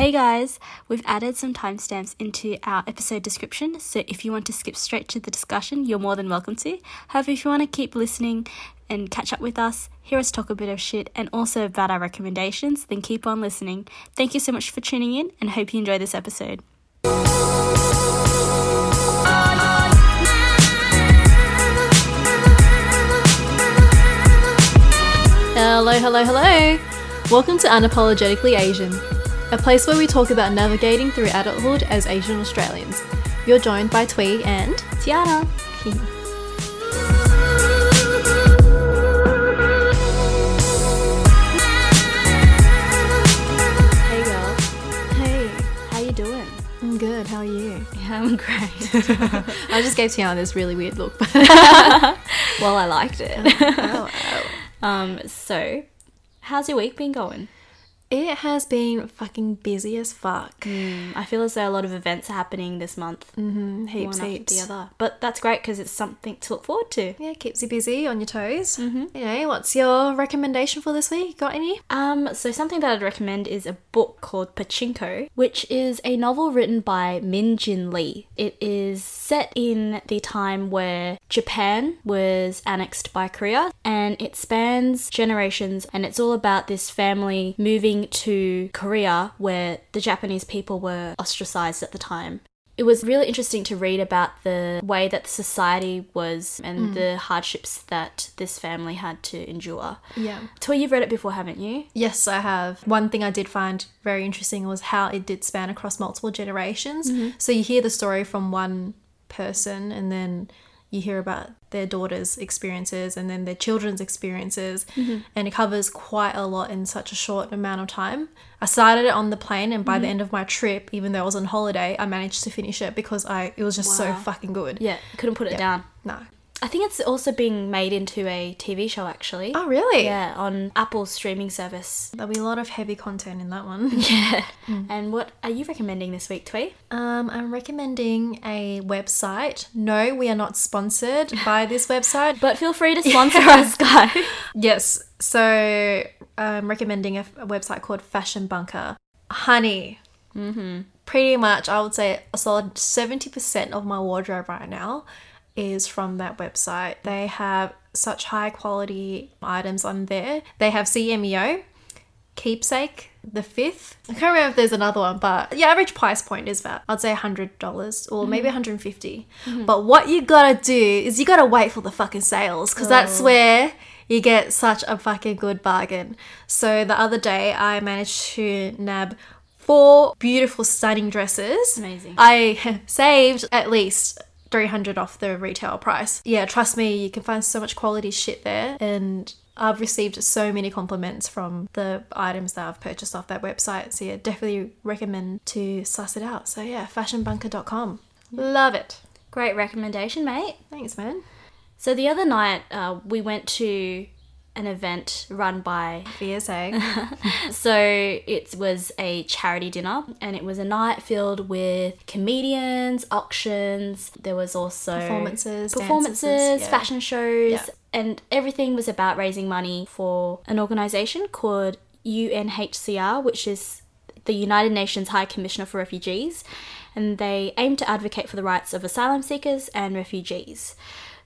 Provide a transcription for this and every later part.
Hey guys, we've added some timestamps into our episode description, so if you want to skip straight to the discussion, you're more than welcome to. However, if you want to keep listening and catch up with us, hear us talk a bit of shit, and also about our recommendations, then keep on listening. Thank you so much for tuning in, and hope you enjoy this episode. Hello, hello, hello. Welcome to Unapologetically Asian, a place where we talk about navigating through adulthood as Asian Australians. You're joined by Twee and Tiana. hey girl, Hey, how you doing? I'm good. How are you? Yeah, I'm great. I just gave Tiana this really weird look. But well, I liked it. oh, Um, so, how's your week been going? It has been fucking busy as fuck. Mm, I feel as though a lot of events are happening this month. Mm-hmm, heaps, one after heaps. the other. But that's great because it's something to look forward to. Yeah, keeps you busy on your toes. Mm-hmm. You know, what's your recommendation for this week? Got any? Um, so something that I'd recommend is a book called Pachinko, which is a novel written by Min Jin Lee. It is set in the time where Japan was annexed by Korea, and it spans generations, and it's all about this family moving to Korea where the Japanese people were ostracized at the time. It was really interesting to read about the way that the society was and mm. the hardships that this family had to endure. Yeah. Twee, you've read it before, haven't you? Yes, I have. One thing I did find very interesting was how it did span across multiple generations. Mm-hmm. So you hear the story from one person and then you hear about their daughter's experiences and then their children's experiences mm-hmm. and it covers quite a lot in such a short amount of time. I started it on the plane and by the mm-hmm. end of my trip, even though I was on holiday, I managed to finish it because I it was just so fucking good. Yeah, couldn't put it down. No. I think it's also being made into a TV show actually. Oh really? Yeah, on Apple's streaming service. There'll be a lot of heavy content in that one. Yeah. And what are you recommending this week, Twee? Um, I'm recommending a website. No, we are not sponsored by this website. But feel free to sponsor us, guys. Yes, so I'm recommending a, a website called Fashion Bunker. Honey, Mm-hmm. pretty much, I would say a solid 70% of my wardrobe right now is from that website. They have such high quality items on there. They have CMEO, Keepsake, the fifth. I can't remember if there's another one, but the average price point is about, I'd say $100 or maybe mm-hmm. 150 mm-hmm. But what you gotta do is you gotta wait for the fucking sales because that's oh. where you get such a fucking good bargain. So the other day, I managed to nab four beautiful, stunning dresses. Amazing. I saved at least 300 off the retail price. Yeah, trust me, you can find so much quality shit there. And I've received so many compliments from the items that I've purchased off that website. So yeah, definitely recommend to suss it out. So yeah, fashionbunker.com. Love it. Great recommendation, mate. Thanks, man. So the other night, uh, we went to an event run by VSA. So it was a charity dinner, and it was a night filled with comedians, auctions. There was also Performances, performances, dances, yeah. fashion shows, Yeah. and everything was about raising money for an organization called UNHCR, which is the United Nations High Commissioner for Refugees, and they aim to advocate for the rights of asylum seekers and refugees.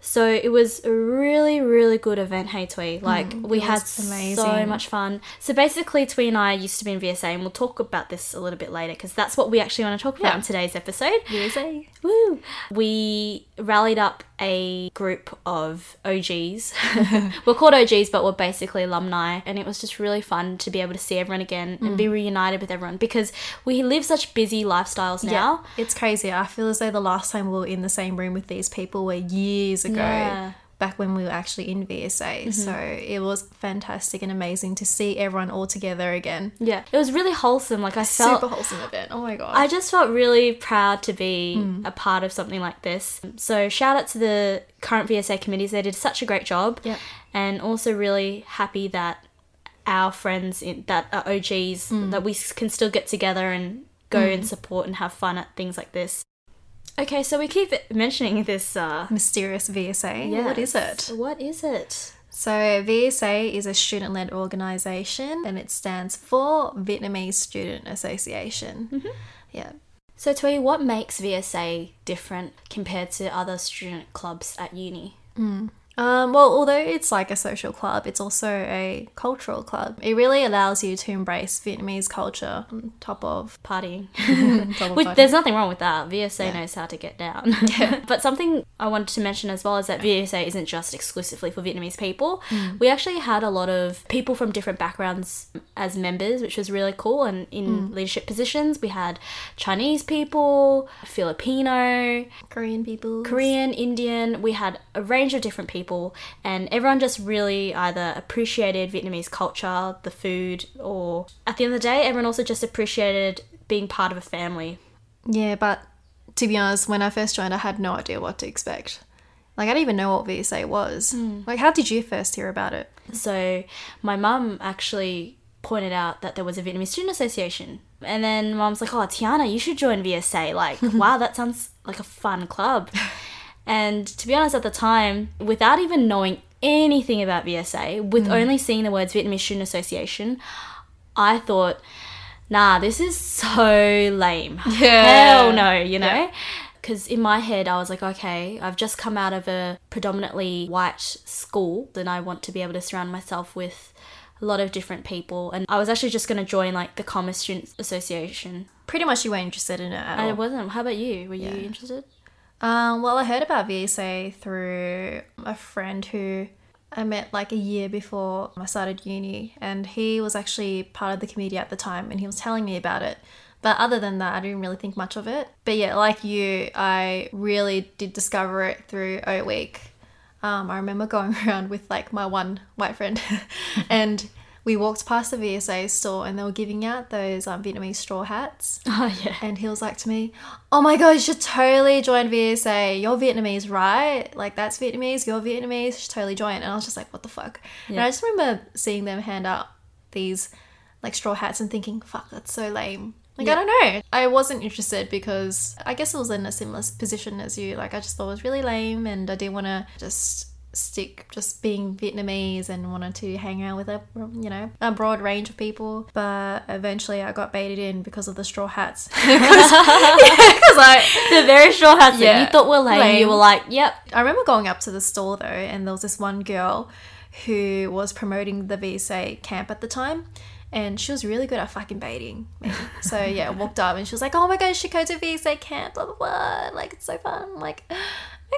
So it was a really, really good event, hey Twee. Like we Mm, it had was so much fun. So basically, Twee and I used to be in VSA, and we'll talk about this a little bit later because that's what we actually want to talk about Yeah. in today's episode. VSA. Woo! We rallied up a group of OGs. we're called OGs, but we're basically alumni, and it was just really fun to be able to see everyone again and Mm. be reunited with everyone because we live such busy lifestyles now. It's crazy. I feel as though the last time we were in the same room with these people were years ago. Yeah. Mm-hmm. Back when we were actually in VSA. Mm-hmm. So it was fantastic and amazing to see everyone all together again. Yeah, it was really wholesome. Like I felt Super wholesome event. Oh my god. I just felt really proud to be mm. a part of something like this. So shout out to the current VSA committees; they did such a great job. Yep. And also really happy that our friends in, that are OGs mm. that we can still get together and go mm. and support and have fun at things like this. Okay, so we keep mentioning this. Uh, Mysterious VSA. What is it? What is it? So, VSA is a student led organization and it stands for Vietnamese Student Association. Yeah. So, Twee, what makes VSA different compared to other student clubs at uni? Um, well, although it's like a social club, it's also a cultural club. It really allows you to embrace Vietnamese culture on top of. Partying. top of Which, party. there's nothing wrong with that. VSA Yeah. knows how to get down. but something I wanted to mention as well is that VSA isn't just exclusively for Vietnamese people. We actually had a lot of people from different backgrounds as members, which was really cool. And in leadership positions, we had Chinese people, Filipino, Korean people. Korean, Indian. We had a range of different people, and everyone just really either appreciated Vietnamese culture, the food, or at the end of the day, everyone also just appreciated being part of a family. Yeah, but to be honest, when I first joined, I had no idea what to expect. Like, I didn't even know what VSA was. Hmm. Like, how did you first hear about it? So my mum actually pointed out that there was a Vietnamese Student Association. And then mum's like, oh, Tiana, you should join VSA. Like, wow, that sounds like a fun club. And to be honest, at the time, without even knowing anything about VSA, with mm. only seeing the words Vietnamese Student Association, I thought, nah, this is so lame. Yeah. Hell no, you know? Because in my head, I was like, okay, I've just come out of a predominantly white school, and I want to be able to surround myself with a lot of different people. And I was actually just going to join like the Commerce Students Association. Pretty much you weren't interested in it at all. I wasn't. How about you? Were you interested? Um, well, I heard about VSA through a friend who I met like a year before I started uni, and he was actually part of the committee at the time, and he was telling me about it. But other than that, I didn't really think much of it. But yeah, like you, I really did discover it through O Week. Um, I remember going around with like my one white friend, and we walked past the VSA store, and they were giving out those um, Vietnamese straw hats. Oh, yeah. And he was like to me, Oh my god, you should totally join VSA. You're Vietnamese, right? Like, that's Vietnamese, you're Vietnamese, you should totally join. And I was just like, What the fuck? And I just remember seeing them hand out these like straw hats and thinking, Fuck, that's so lame. Like, I don't know. I wasn't interested because I guess it was in a similar position as you. Like, I just thought it was really lame and I didn't want to just stick just being Vietnamese and wanted to hang out with a you know a broad range of people but eventually I got baited in because of the straw hats because I The very short hats that Yeah. you thought were lame, you were like, yep. I remember going up to the store though and there was this one girl who was promoting the VSA camp at the time and she was really good at fucking baiting me. So yeah, I walked up and she was like, "Oh my god, you should go to VSA camp, blah blah blah. Like it's so fun." I'm like,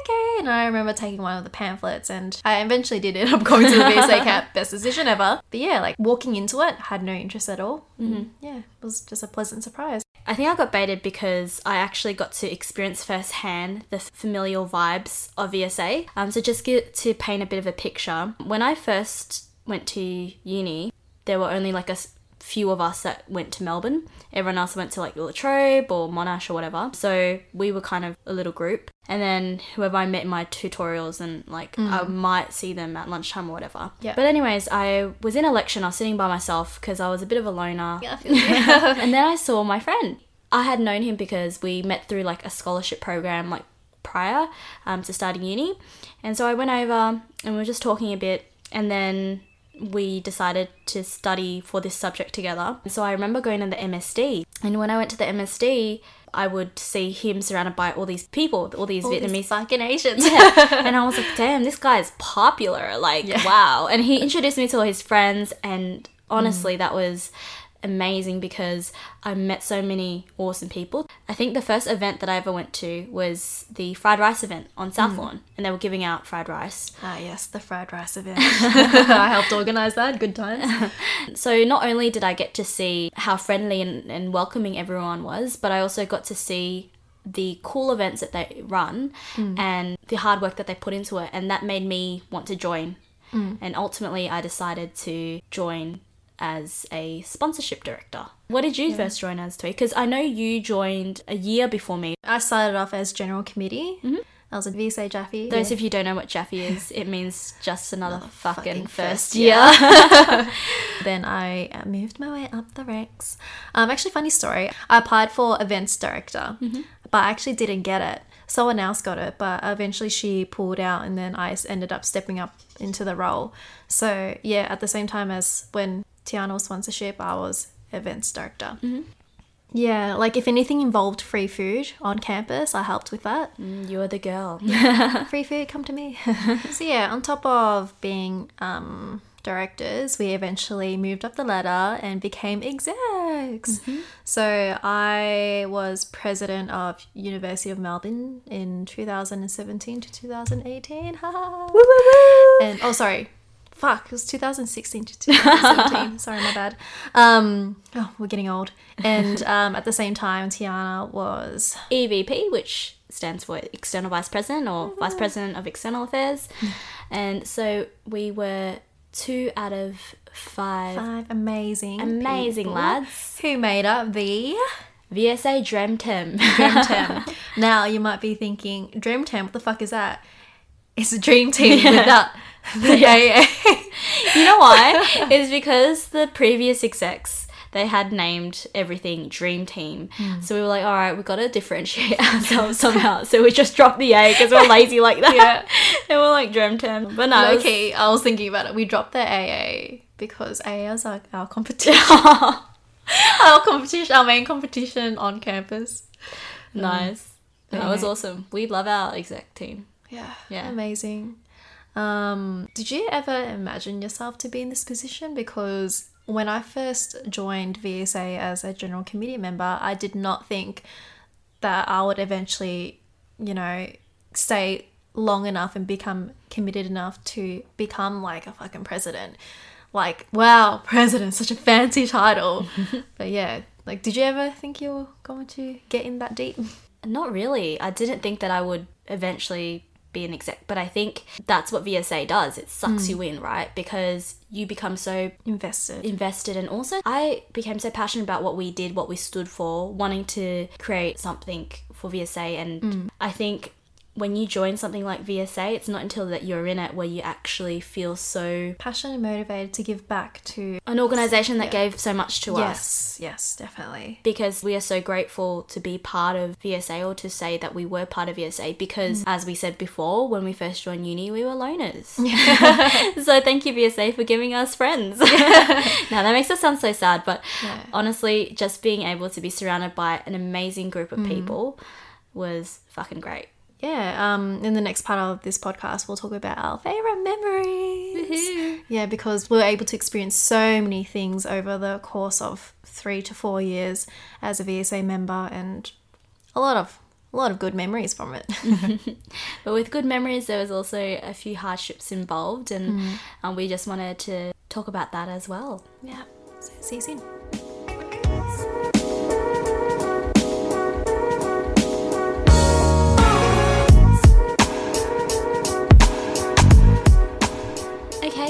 okay. And I remember taking one of the pamphlets, and I eventually did end up going to the VSA camp. Best decision ever. But yeah, like walking into it, had no interest at all. Mm-hmm. Yeah, it was just a pleasant surprise. I think I got baited because I actually got to experience firsthand the familial vibes of VSA. Um, so just get to paint a bit of a picture. When I first went to uni, there were only like a few of us that went to Melbourne. Everyone else went to like La Trobe or Monash or whatever. So we were kind of a little group. And then whoever I met in my tutorials and like I might see them at lunchtime or whatever. Yeah. But anyways, I was in a lecture I was sitting by myself because I was a bit of a loner Yeah, I feel you. and then I saw my friend. I had known him because we met through like a scholarship program like prior um, to starting uni. And so I went over and we were just talking a bit and then we decided to study for this subject together. So I remember going to the MSD and when I went to the MSD I would see him surrounded by all these people, all these All these Vietnamese fucking Asians. and I was like, damn, this guy is popular. Like, Yeah. wow. And he introduced me to all his friends, and honestly, that was amazing because I met so many awesome people. I think the first event that I ever went to was the fried rice event on South mm. Lawn, and they were giving out fried rice. Ah, yes, the fried rice event. I helped organize that. Good times. So not only did I get to see how friendly and, and welcoming everyone was, but I also got to see the cool events that they run mm. and the hard work that they put into it and that made me want to join mm. and ultimately i decided to join as a sponsorship director what did you first join as to because i know you joined a year before me I started off as general committee. I was at VSA Jaffe. those yeah. of you don't know what jaffe is it means just another fucking, fucking first first year then I uh, moved my way up the ranks. Um, actually, funny story. I applied for events director, but I actually didn't get it. someone else got it, but eventually she pulled out, and then I ended up stepping up into the role. So yeah, at the same time as when Tiana was sponsorship, I was events director. Yeah, like if anything involved free food on campus, I helped with that. Mm, You're the girl. free food, come to me. so yeah, on top of being um, directors, we eventually moved up the ladder and became execs. So I was president of University of Melbourne in 2017 to 2018. Haha. and oh, sorry. Fuck, it was 2016 to 2017. Sorry, my bad. Um, oh, we're getting old. And um, at the same time, Tiana was EVP, which stands for External Vice President or Vice President of External Affairs. and so we were two out of five, five amazing, amazing lads. who made up the VSA Dreamtem. Dream Team. now you might be thinking, Dream Team, what the fuck is that? It's a dream team without the AA. you know why? it's because the previous execs they had named everything Dream Team. Hmm. So we were like, all right, we've got to differentiate ourselves somehow. So we just dropped the A because we're lazy like that. Yeah. and we're like Dream Team. But no, okay, I was thinking about it. We dropped the AA because AA is our, our competition. our competition, our main competition on campus. nice. Mm. That was awesome. We love our exec team. Yeah, Yeah. amazing. Um, did you ever imagine yourself to be in this position? Because when I first joined VSA as a general committee member, I did not think that I would eventually, you know, stay long enough and become committed enough to become like a fucking president. Like, wow, president, such a fancy title. but yeah, like, did you ever think you were going to get in that deep? Not really. I didn't think that I would eventually be an exec, but I think that's what VSA does. It sucks hmm. you in, right? Because you become so Invested. invested and also I became so passionate about what we did, what we stood for, wanting to create something for VSA and hmm. I think when you join something like VSA, it's not until that you're in it where you actually feel so Passionate and motivated to give back to an organization that gave so much to us. Yes, yes, definitely. because we are so grateful to be part of VSA or to say that we were part of VSA because mm. as we said before when we first joined uni we were loners. So thank you VSA for giving us friends. Now that makes us sound so sad but Yeah. honestly just being able to be surrounded by an amazing group of mm. people was fucking great Yeah, um, in the next part of this podcast, we'll talk about our favorite memories. Yeah, because we were able to experience so many things over the course of three to four years as a VSA member, and a lot of a lot of good memories from it. but with good memories there was also a few hardships involved and um, we just wanted to talk about that as well yeah, so see you soon.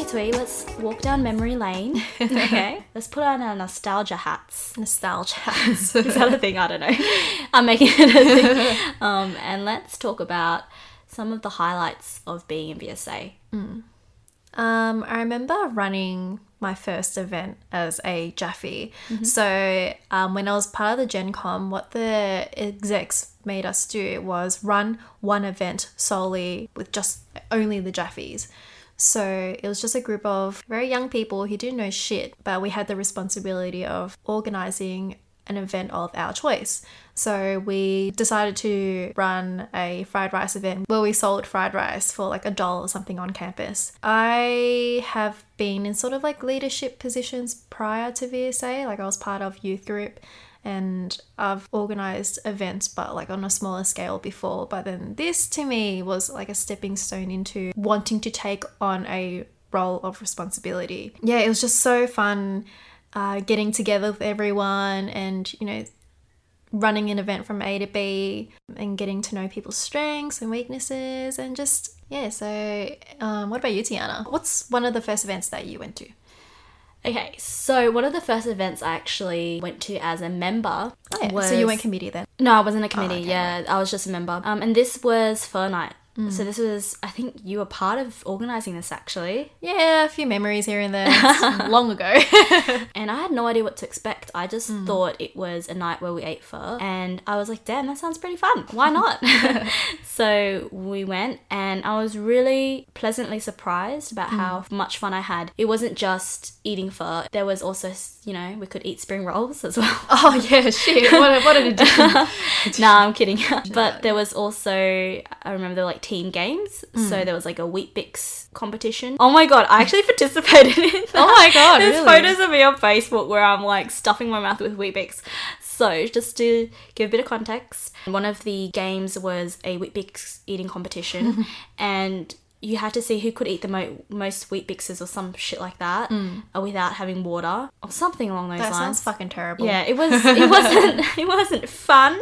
Twee, let's walk down memory lane. okay. Let's put on our nostalgia hats. Nostalgia. Hats. Is that a thing? I don't know. I'm making it a thing. Um, and let's talk about some of the highlights of being in VSA. Um, I remember running my first event as a Jaffe. So um, when I was part of the Gen Com, what the execs made us do was run one event solely with just only the Jaffes. So it was just a group of very young people who didn't know shit, but we had the responsibility of organizing an event of our choice. So we decided to run a fried rice event where we sold fried rice for like a dollar or something on campus. I have been in sort of like leadership positions prior to VSA, like I was part of youth group and I've organized events but like on a smaller scale before. But then this to me was like a stepping stone into wanting to take on a role of responsibility. Yeah, it was just so fun uh, getting together with everyone and, you know, running an event from A to B and getting to know people's strengths and weaknesses and just, yeah. So, um, what about you, Tiana? What's one of the first events that you went to? Okay, so one of the first events I actually went to as a member Oh, yeah. was. So, you went committee then? No, I wasn't a committee. okay, yeah, I was just a member. Um, and this was Pho Night. So this was, I think you were part of organizing this actually. Yeah, a few memories here and there. Long ago. And I had no idea what to expect. I just Mm. thought it was a night where we ate pho. And I was like, damn, that sounds pretty fun. Why not? so we went, and I was really pleasantly surprised about Mm. how much fun I had. It wasn't just eating pho, there was also, you know, we could eat spring rolls as well. oh yeah, shit. What, a, what an addition. nah, I'm kidding. but there was also, I remember there were like team games. Mm. So there was like a Weet-Bix competition. Oh my god, I actually participated in that. Oh my God, There's really? photos of me on Facebook where I'm like stuffing my mouth with Weet-Bix. So, just to give a bit of context, one of the games was a Weet-Bix eating competition, and you had to see who could eat the mo- most Weet-Bixes or some shit like that uh, without having water or something along those Mm. That lines. sounds fucking terrible. Yeah, it was. It wasn't. it wasn't fun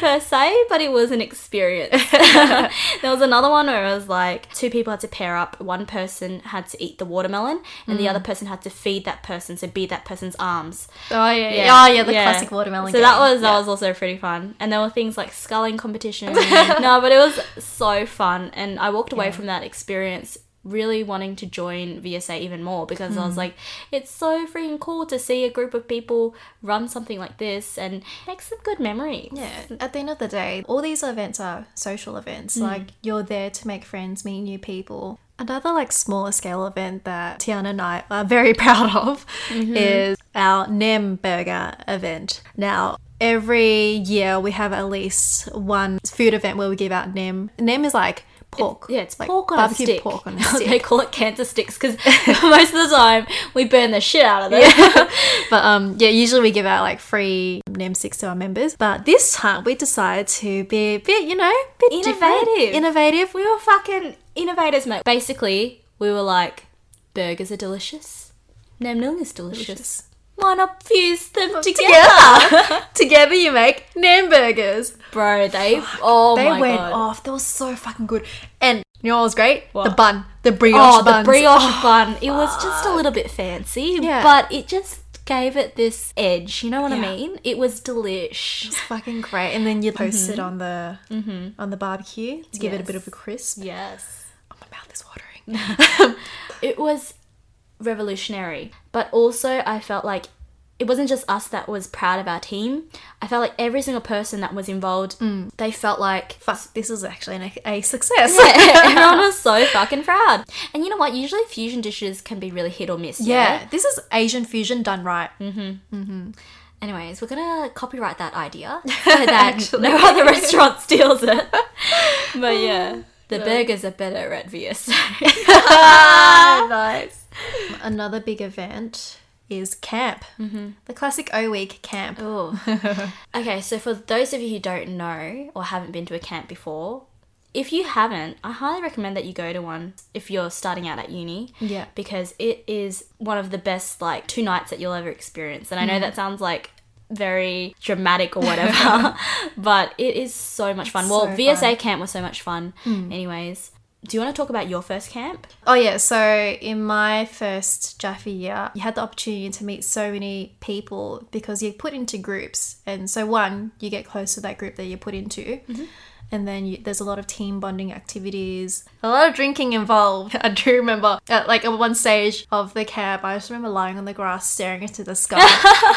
per se, but it was an experience. there was another one where it was like two people had to pair up. One person had to eat the watermelon, and the mm. other person had to feed that person, so be that person's arms. Oh yeah, yeah. Oh yeah, the classic watermelon. So that game. was that Yeah. was also pretty fun, and there were things like sculling competition. no, but it was so fun, and I walked away Yeah. from that experience really wanting to join VSA even more because I was Hmm. like, it's so freaking cool to see a group of people run something like this and make some good memories. Yeah, at the end of the day, all these events are social events. Like you're there to make friends, meet new people. Another like smaller scale event that Tiana and I are very proud of is our Nem Burger event. Now, every year we have at least one food event where we give out Nem. Nem is like pork. Yeah, it's like pork on a stick. pork on a they call it cancer sticks because most of the time we burn the shit out of them. but um, yeah, usually we give out like free Nem sticks to our members. But this time we decided to be a bit, you know, bit different, Innovative. innovative. we were fucking innovators, mate. Basically, we were like, burgers are delicious. Nem Nung is delicious. Delicious. Why not fuse them together? together. together you make nem burgers. Bro, they oh They my went god. off. They were so fucking good. And you know what was great? What? The bun, the brioche bun. Oh, buns. the brioche Oh, bun. It was just a little bit fancy, Yeah. but it just gave it this edge. You know what I mean? It was delish. It was fucking great. And then you mm-hmm. toast it on the mm-hmm. on the barbecue to give it a bit of a crisp. Yes. Oh, my mouth is watering. It was revolutionary, but also I felt like it wasn't just us that was proud of our team. I felt like every single person that was involved, they felt like Fuck, this is actually an, a success. everyone was so fucking proud. And you know what? Usually fusion dishes can be really hit or miss. yeah, this is Asian fusion done right. Mhm. Mhm. Anyways, we're gonna copyright that idea so that no other restaurant steals it. But yeah, the burgers are better at VSA. nice. Another big event is camp. Mm-hmm. The classic O Week camp. Okay, so for those of you who don't know or haven't been to a camp before, if you haven't, I highly recommend that you go to one if you're starting out at uni. Yeah. Because it is one of the best like two nights that you'll ever experience. And I know that sounds like very dramatic or whatever, but it is so much fun. well, so VSA fun. camp was so much fun. Anyways, do you want to talk about your first camp? Oh yeah, so in my first Jaffa year, you had the opportunity to meet so many people because you're put into groups, and so one, you get close to that group that you're put into, mm-hmm. and then you, there's a lot of team bonding activities, a lot of drinking involved. I do remember, at, like at one stage of the camp, I just remember lying on the grass staring into the sky.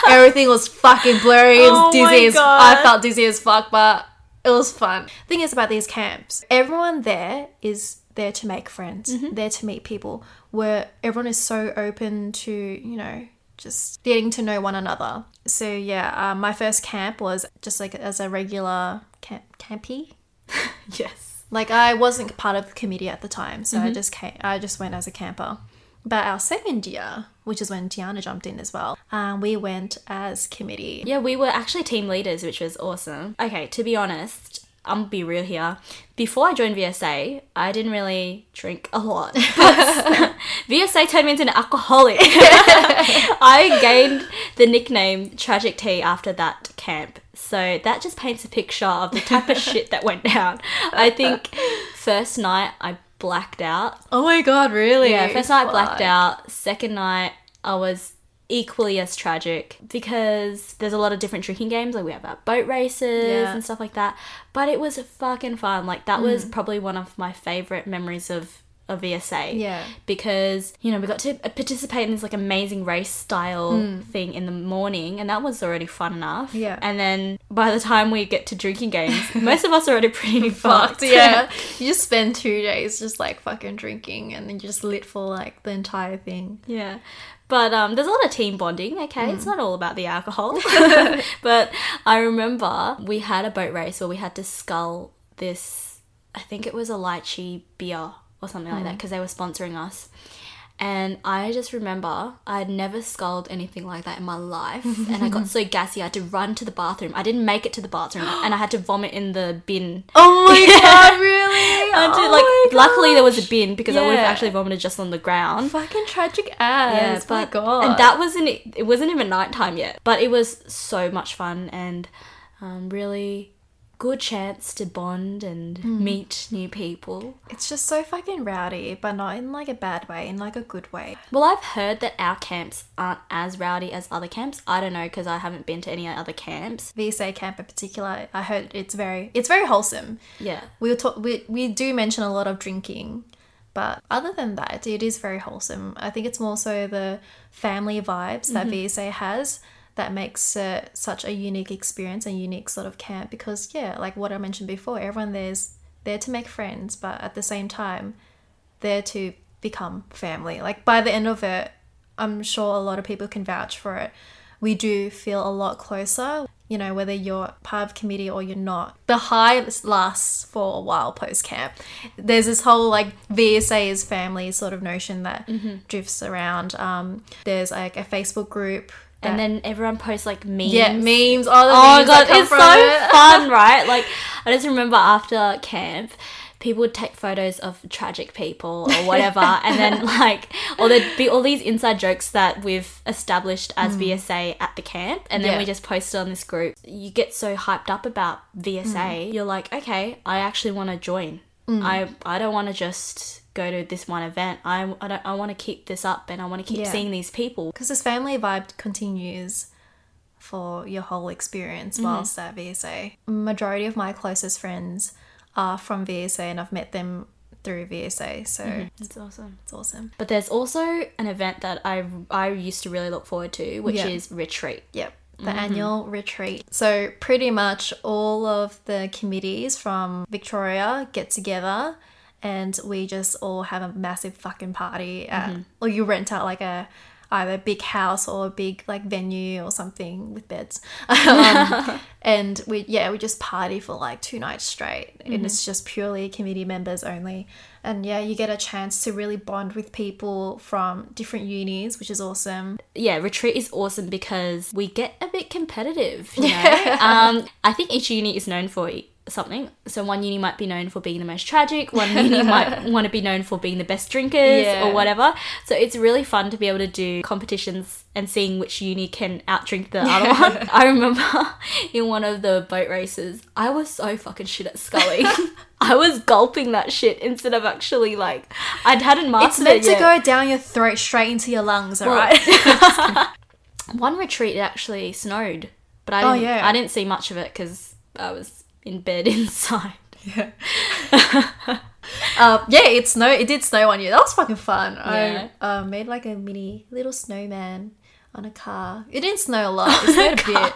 Everything was fucking blurry. It was Oh dizzy. As, I felt dizzy as fuck, but it was fun. Thing is about these camps, everyone there is there to make friends, there to meet people, where everyone is so open to, you know, just getting to know one another. So yeah, um, my first camp was just like as a regular camp campy. Yes. Like I wasn't part of the committee at the time, so I just came. I just went as a camper. But our second year, which is when Tiana jumped in as well, um, we went as committee. Yeah, we were actually team leaders, which was awesome. Okay, to be honest, I'm gonna be real here. Before I joined VSA, I didn't really drink a lot. VSA turned me into an alcoholic. I gained the nickname Tragic Tea after that camp. So that just paints a picture of the type of shit that went down. I think first night I blacked out. Oh my god, really? Yeah, first night I blacked out. Second night I was equally as tragic because there's a lot of different drinking games. Like we have our boat races Yeah. Mm. and stuff like that. But it was fucking fun. Like that was probably one of my favorite memories of of VSA. Yeah. Because you know we got to participate in this like amazing race style thing in the morning, and that was already fun enough. Mm. Yeah. And then by the time we get to drinking games, most of us are already pretty fucked. Fucked, yeah. you just spend two days just like fucking drinking and then you're just lit for like the entire thing. Yeah. But um, there's a lot of team bonding, okay? Mm. It's not all about the alcohol. but I remember we had a boat race where we had to scull this, I think it was a lychee beer or something Mm. like that because they were sponsoring us. And I just remember I'd never sculled anything like that in my life. and I got so gassy, I had to run to the bathroom. I didn't make it to the bathroom and I had to vomit in the bin. Oh my god, really? I had to, Oh like, luckily there was a bin because I would have actually vomited just on the ground. fucking tragic ass. Yeah, my god. and that wasn't it wasn't even nighttime yet, but it was so much fun and um, really good chance to bond and Hmm. meet new people. it's just so fucking rowdy, but not in like a bad way, in like a good way. Well, I've heard that our camps aren't as rowdy as other camps. I don't know because I haven't been to any other camps. VSA camp in particular, I heard it's very it's very wholesome. Yeah. We'll talk we we do mention a lot of drinking, but other than that, it is very wholesome. I think it's more so the family vibes that VSA has that makes it such a unique experience and unique sort of camp because yeah, like what I mentioned before, everyone there's there to make friends, but at the same time, there to become family. Like by the end of it, I'm sure a lot of people can vouch for it. We do feel a lot closer, you know, whether you're part of committee or you're not. The high lasts for a while post camp. There's this whole like VSA is family sort of notion that drifts around. Um, there's like a Facebook group. And then everyone posts like memes. yeah, memes. Oh memes that god, it's so it. fun, right? Like, I just remember after camp, people would take photos of tragic people or whatever, and then like, or there'd be all these inside jokes that we've established as VSA at the camp, and then. Yeah. we just post it on this group. You get so hyped up about VSA, Hmm. you're like, okay, I actually want to join. I I don't want to just go to this one event. I I don't I want to keep this up, and I want to keep Yeah. seeing these people. because this family vibe continues for your whole experience mm-hmm. whilst at VSA. Majority of my closest friends are from VSA and I've met them through VSA, so mm-hmm. It's awesome. it's awesome. But there's also an event that I I used to really look forward to, which Yeah. is retreat. Yep. The mm-hmm. annual retreat. So, pretty much all of the committees from Victoria get together and we just all have a massive fucking party. At, Or you rent out like a either a big house or a big like venue or something with beds. um, and we, yeah, we just party for like two nights straight. And it's just purely committee members only. And yeah, you get a chance to really bond with people from different unis, which is awesome. Yeah, retreat is awesome because we get a bit competitive. You know, um, I think each uni is known for something. So one uni might be known for being the most tragic. One uni might want to be known for being the best drinkers Yeah. or whatever. So it's really fun to be able to do competitions and seeing which uni can outdrink the other one. I remember in one of the boat races, I was so fucking shit at sculling. I was gulping that shit instead of actually like I'd hadn't mastered it. It's meant it to yet. go down your throat straight into your lungs, Well, alright? One retreat it actually snowed, but I Oh, didn't, yeah. I didn't see much of it because I was in bed inside. uh, yeah, it snow. It did snow on you. That was fucking fun. Yeah. I uh, made like a mini little snowman on a car. It didn't snow a lot. It snowed a bit.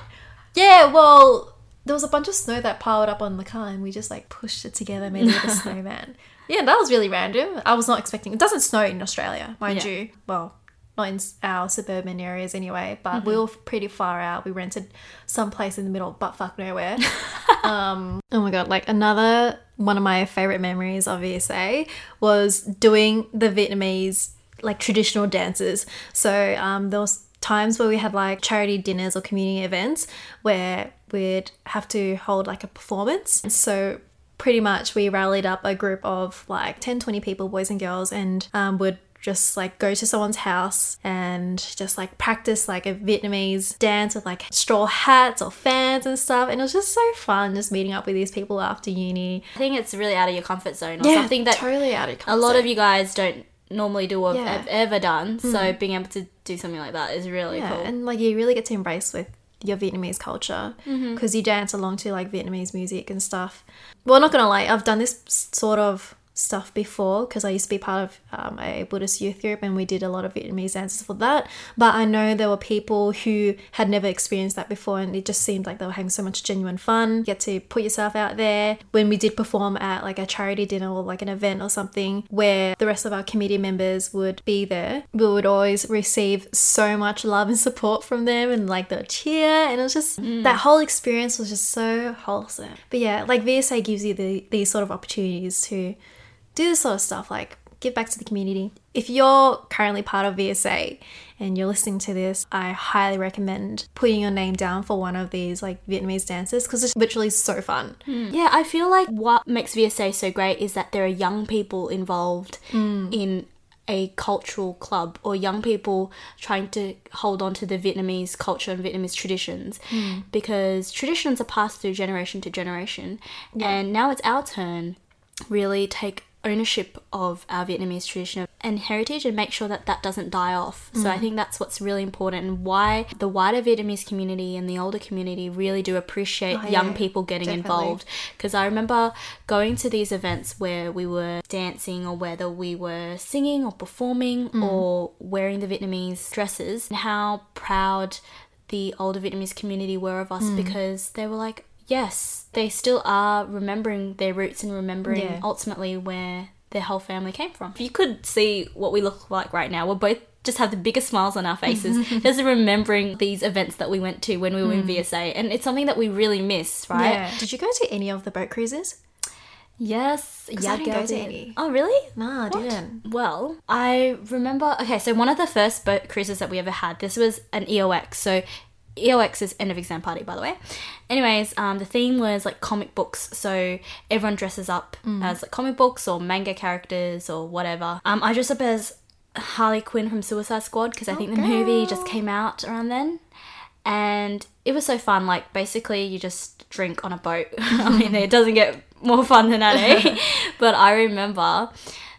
Yeah, well, there was a bunch of snow that piled up on the car, and we just like pushed it together, made a snowman. Yeah, that was really random. I was not expecting. It doesn't snow in Australia, mind Yeah. you. Well, not in our suburban areas anyway, but Mm-hmm. we were pretty far out. We rented some place in the middle, but fuck nowhere. um, oh my god, like another one of my favorite memories of VSA was doing the Vietnamese like traditional dances. So um, there was times where we had like charity dinners or community events where we'd have to hold like a performance. So pretty much we rallied up a group of like 10 20 people boys and girls and um, would just like go to someone's house and just like practice like a Vietnamese dance with like straw hats or fans and stuff. And it was just so fun just meeting up with these people after uni. I think it's really out of your comfort zone or something that totally out of a lot of you guys don't normally do or Yeah. have ever done. So being able to do something like that is really Yeah, cool. and like you really get to embrace with your Vietnamese culture Mm-hmm. because you dance along to like Vietnamese music and stuff. Well, not gonna lie, I've done this sort of stuff before because I used to be part of um, a Buddhist youth group and we did a lot of Vietnamese dances for that. But I know there were people who had never experienced that before and it just seemed like they were having so much genuine fun. You get to put yourself out there. When we did perform at like a charity dinner or like an event or something where the rest of our committee members would be there, we would always receive so much love and support from them and like the cheer and it was just that whole experience was just so wholesome. But yeah, like VSA gives you the, these sort of opportunities to do this sort of stuff like give back to the community. If you're currently part of VSA and you're listening to this, I highly recommend putting your name down for one of these like Vietnamese dances because it's literally so fun. Hmm. Yeah, I feel like what makes VSA so great is that there are young people involved hmm. in a cultural club or young people trying to hold on to the Vietnamese culture and Vietnamese traditions hmm. because traditions are passed through generation to generation. And now it's our turn really take ownership of our Vietnamese tradition and heritage and make sure that that doesn't die off. So I think that's what's really important and why the wider Vietnamese community and the older community really do appreciate Oh, young yeah, people getting definitely. involved because I remember going to these events where we were dancing or whether we were singing or performing Mm. or wearing the Vietnamese dresses and how proud the older Vietnamese community were of us Mm. because they were like, yes, they still are remembering their roots and remembering Yeah. ultimately where their whole family came from. If you could see what we look like right now, we're both just have the biggest smiles on our faces just remembering these events that we went to when we were in hmm. VSA and it's something that we really miss right Yeah. Did you go to any of the boat cruises? Yes, I didn't go to did. any. Oh, really? Nah, I didn't. Well, I remember. Okay, so one of the first boat cruises that we ever had, this was an EOX. So EOX is end of exam party, by the way. Anyways, um, the theme was like comic books. So everyone dresses up as like comic books or manga characters or whatever. Um, I dressed up as Harley Quinn from Suicide Squad because I think the movie just came out around then. And it was so fun. Like, basically, you just drink on a boat. I mean, it doesn't get more fun than that, eh? but I remember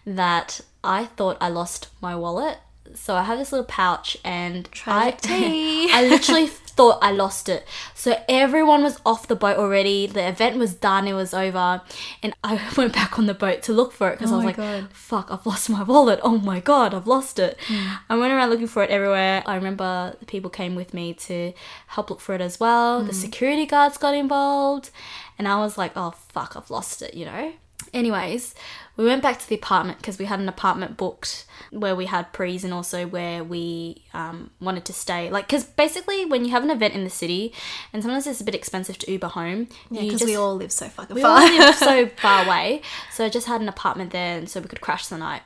that I thought I lost my wallet. So I have this little pouch and I, Tragic tea. I literally thought I lost it. So everyone was off the boat already. The event was done. It was over. And I went back on the boat to look for it because Oh I was like, God. fuck, I've lost my wallet. Oh my God, I've lost it. Hmm. I went around looking for it everywhere. I remember the people came with me to help look for it as well. The hmm. security guards got involved. And I was like, oh fuck, I've lost it, you know? Anyways, we went back to the apartment because we had an apartment booked where we had prees and also where we um, wanted to stay. Like, because basically, when you have an event in the city, and sometimes it's a bit expensive to Uber home, Yeah, because we all live so fucking we far. all live so far away, so I just had an apartment there, and so we could crash the night.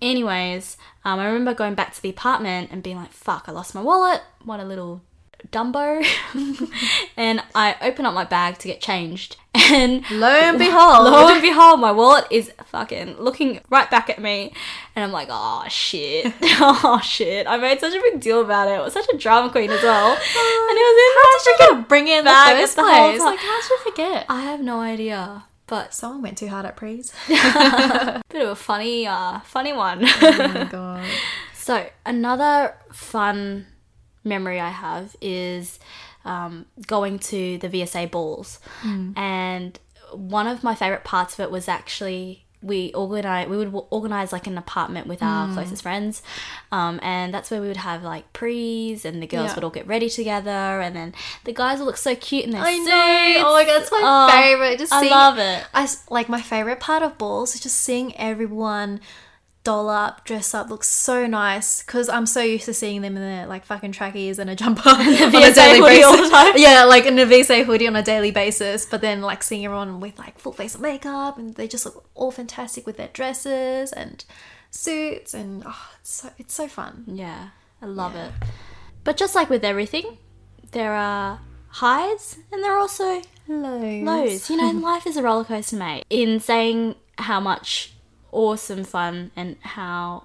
Anyways, um, I remember going back to the apartment and being like, "Fuck, I lost my wallet. What a little Dumbo!" and I open up my bag to get changed, and Lo and behold. lo and behold, my wallet is fucking looking right back at me, and I'm like, "Oh shit, oh shit!" I made such a big deal about it. I was such a drama queen as well, and it was in my How did you bring it in the bag first the whole place? time. Like, how did you forget? I have no idea, but Someone went too hard at prees. bit of a funny, uh, funny one. oh my god. so another fun memory I have is um, going to the VSA balls, and one of my favorite parts of it was actually we organize we would organize like an apartment with our closest friends um, and that's where we would have like prees and the girls Yeah. would all get ready together and then the guys would look so cute in their I suits. know. Oh my god, it's my Oh, favorite. Just I seeing, love it I like my favorite part of balls is just seeing everyone doll up, dress up, looks so nice. Because I'm so used to seeing them in their like fucking trackies and a jumper on a daily hoodie all basis. the time. Yeah, like in a VSA hoodie on a daily basis. But then like seeing everyone with like full face of makeup and they just look all fantastic with their dresses and suits and oh, it's so it's so fun. Yeah, I love it. But just like with everything, there are highs and there are also Lows. lows. You know, life is a roller coaster, mate. In saying how much awesome fun and how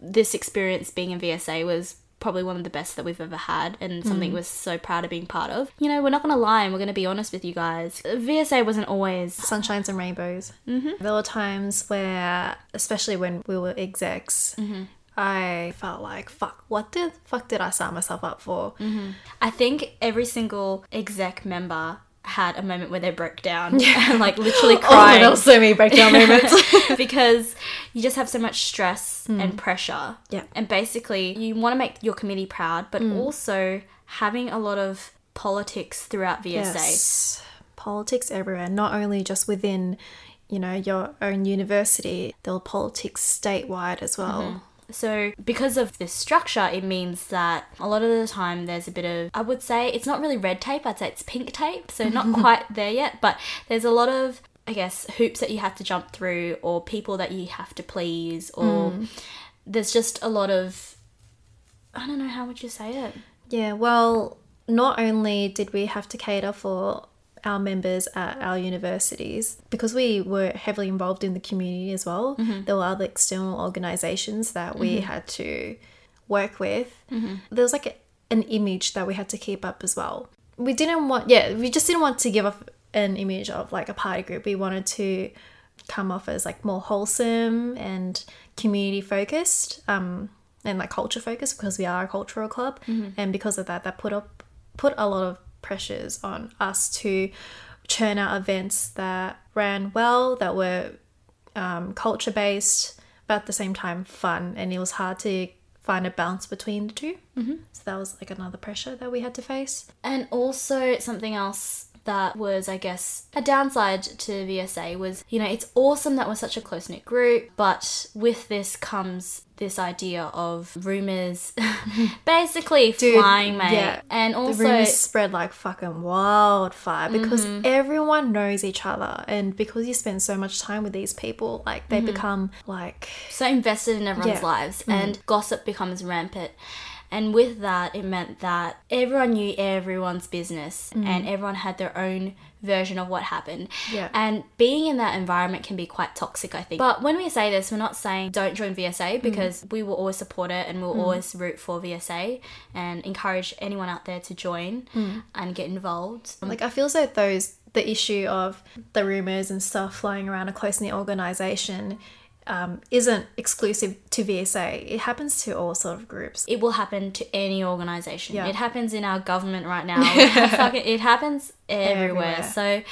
this experience being in VSA was probably one of the best that we've ever had and something mm. we're so proud of being part of. You know, we're not going to lie and we're going to be honest with you guys. VSA wasn't always sunshines and rainbows. Mm-hmm. There were times where, especially when we were execs, mm-hmm. I felt like, fuck, what the fuck did I sign myself up for? Mm-hmm. I think every single exec member had a moment where they broke down and like literally Oh, cried was so many breakdown moments. because you just have so much stress mm. and pressure. Yeah. And basically, you want to make your committee proud, but mm. also having a lot of politics throughout VSA. Yes. Politics everywhere, not only just within, you know, your own university, there were politics statewide as well. Mm-hmm. So, because of this structure, it means that a lot of the time there's a bit of, I would say, it's not really red tape, I'd say it's pink tape. So, not quite there yet, but there's a lot of, I guess, hoops that you have to jump through, or people that you have to please, or hmm. there's just a lot of, I don't know, how would you say it? Yeah, well, not only did we have to cater for our members at our universities, because we were heavily involved in the community as well, mm-hmm. there were other external organizations that we mm-hmm. had to work with. Mm-hmm. There was like a, an image that we had to keep up as well. We didn't want, yeah, we just didn't want to give off an image of like a party group. We wanted to come off as like more wholesome and community focused um, and like culture focused because we are a cultural club and because of that that put up put a lot of pressures on us to churn out events that ran well that were um, culture based but at the same time fun. And it was hard to find a balance between the 2 mm-hmm. so that was like another pressure that we had to face. And also something else that was, I guess, a downside to VSA was, you know, it's awesome that we're such a close knit group, but with this comes this idea of rumors basically flying, mate. yeah. And the also, rumors spread like fucking wildfire because mm-hmm. everyone knows each other and because you spend so much time with these people like they mm-hmm. become like so invested in everyone's Yeah. Lives mm. and gossip becomes rampant. And with that, it meant that everyone knew everyone's business and everyone had their own version of what happened. Mm. Yeah. And being in that environment can be quite toxic, I think. But when we say this, we're not saying don't join VSA Mm. because we will always support it and we'll always root for VSA and encourage anyone out there to join Mm. and get involved. like I feel as though those the issue of the rumors and stuff flying around a close knit organization um, isn't exclusive to VSA. It happens to all sort of groups. it will happen to any organization. Yeah. It happens in our government right now. It, ha- fucking- it happens everywhere. Everywhere. So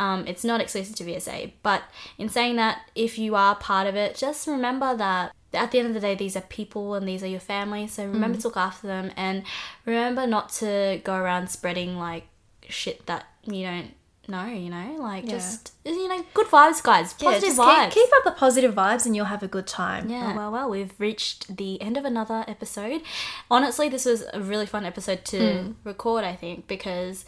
um, it's not exclusive to VSA. But in saying that, if you are part of it, just remember that at the end of the day, these are people and these are your family. So remember to look after them and remember not to go around spreading like shit that you don't know, you know? Like just, you know, good vibes, guys. Yeah, Positive just vibes. keep, keep up the positive vibes and you'll have a good time. Yeah, well, well, we've reached the end of another episode. Honestly, this was a really fun episode to hmm. record, I think, because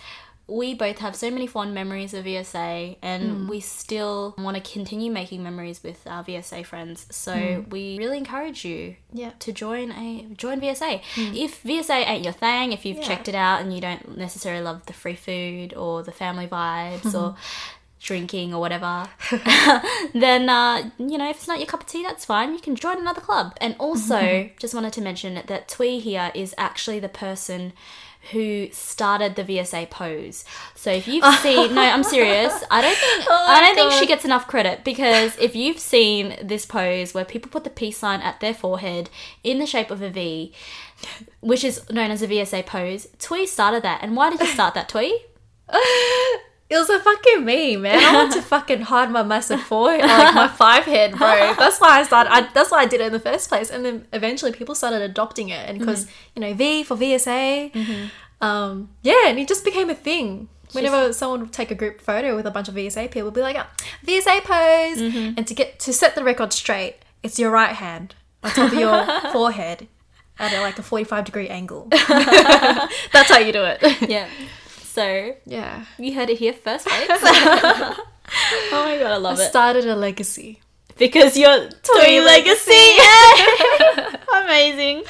we both have so many fond memories of VSA and mm. we still want to continue making memories with our VSA friends. So mm. we really encourage you Yeah. to join a join VSA. Mm. If VSA ain't your thing, if you've Yeah. checked it out and you don't necessarily love the free food or the family vibes or drinking or whatever, then uh, you know if it's not your cup of tea, that's fine. You can join another club. And also, just wanted to mention that Twee here is actually the person who started the VSA pose. So if you've seen, no, I'm serious. I don't think Oh I don't think she gets enough credit because if you've seen this pose where people put the peace sign at their forehead in the shape of a V, which is known as a VSA pose, Twee started that. And why did you start that, Twee? It was a fucking me, man. I want to fucking hide my massive forehead, like my five head, bro. That's why I started. I, that's why I did it in the first place. And then eventually people started adopting it, and because mm-hmm. you know V for VSA, mm-hmm. um, yeah, and it just became a thing. Whenever someone would take a group photo with a bunch of VSA people, would be like, oh, VSA pose, mm-hmm. and to get to set the record straight, it's your right hand on top of your forehead at a, like a forty-five degree angle. that's how you do it. Yeah. So yeah. you heard it here first, right? oh my god, I love it. started a legacy. Because you're Twee Twee Legacy. Amazing.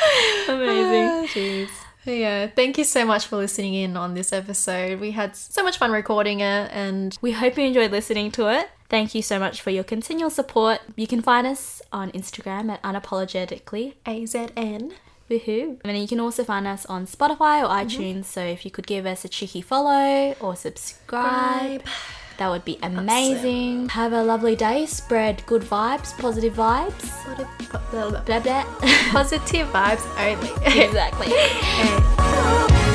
Amazing. Oh, jeez. Yeah, thank you so much for listening in on this episode. We had so much fun recording it, and We hope you enjoyed listening to it. Thank you so much for your continual support. You can find us on Instagram at unapologetically. AZN. Woohoo. And then you can also find us on Spotify or Mm-hmm. iTunes. So if you could give us a cheeky follow or subscribe, that would be amazing. Have a lovely day. Spread good vibes, positive vibes. Positive Blah blah. positive vibes only. exactly.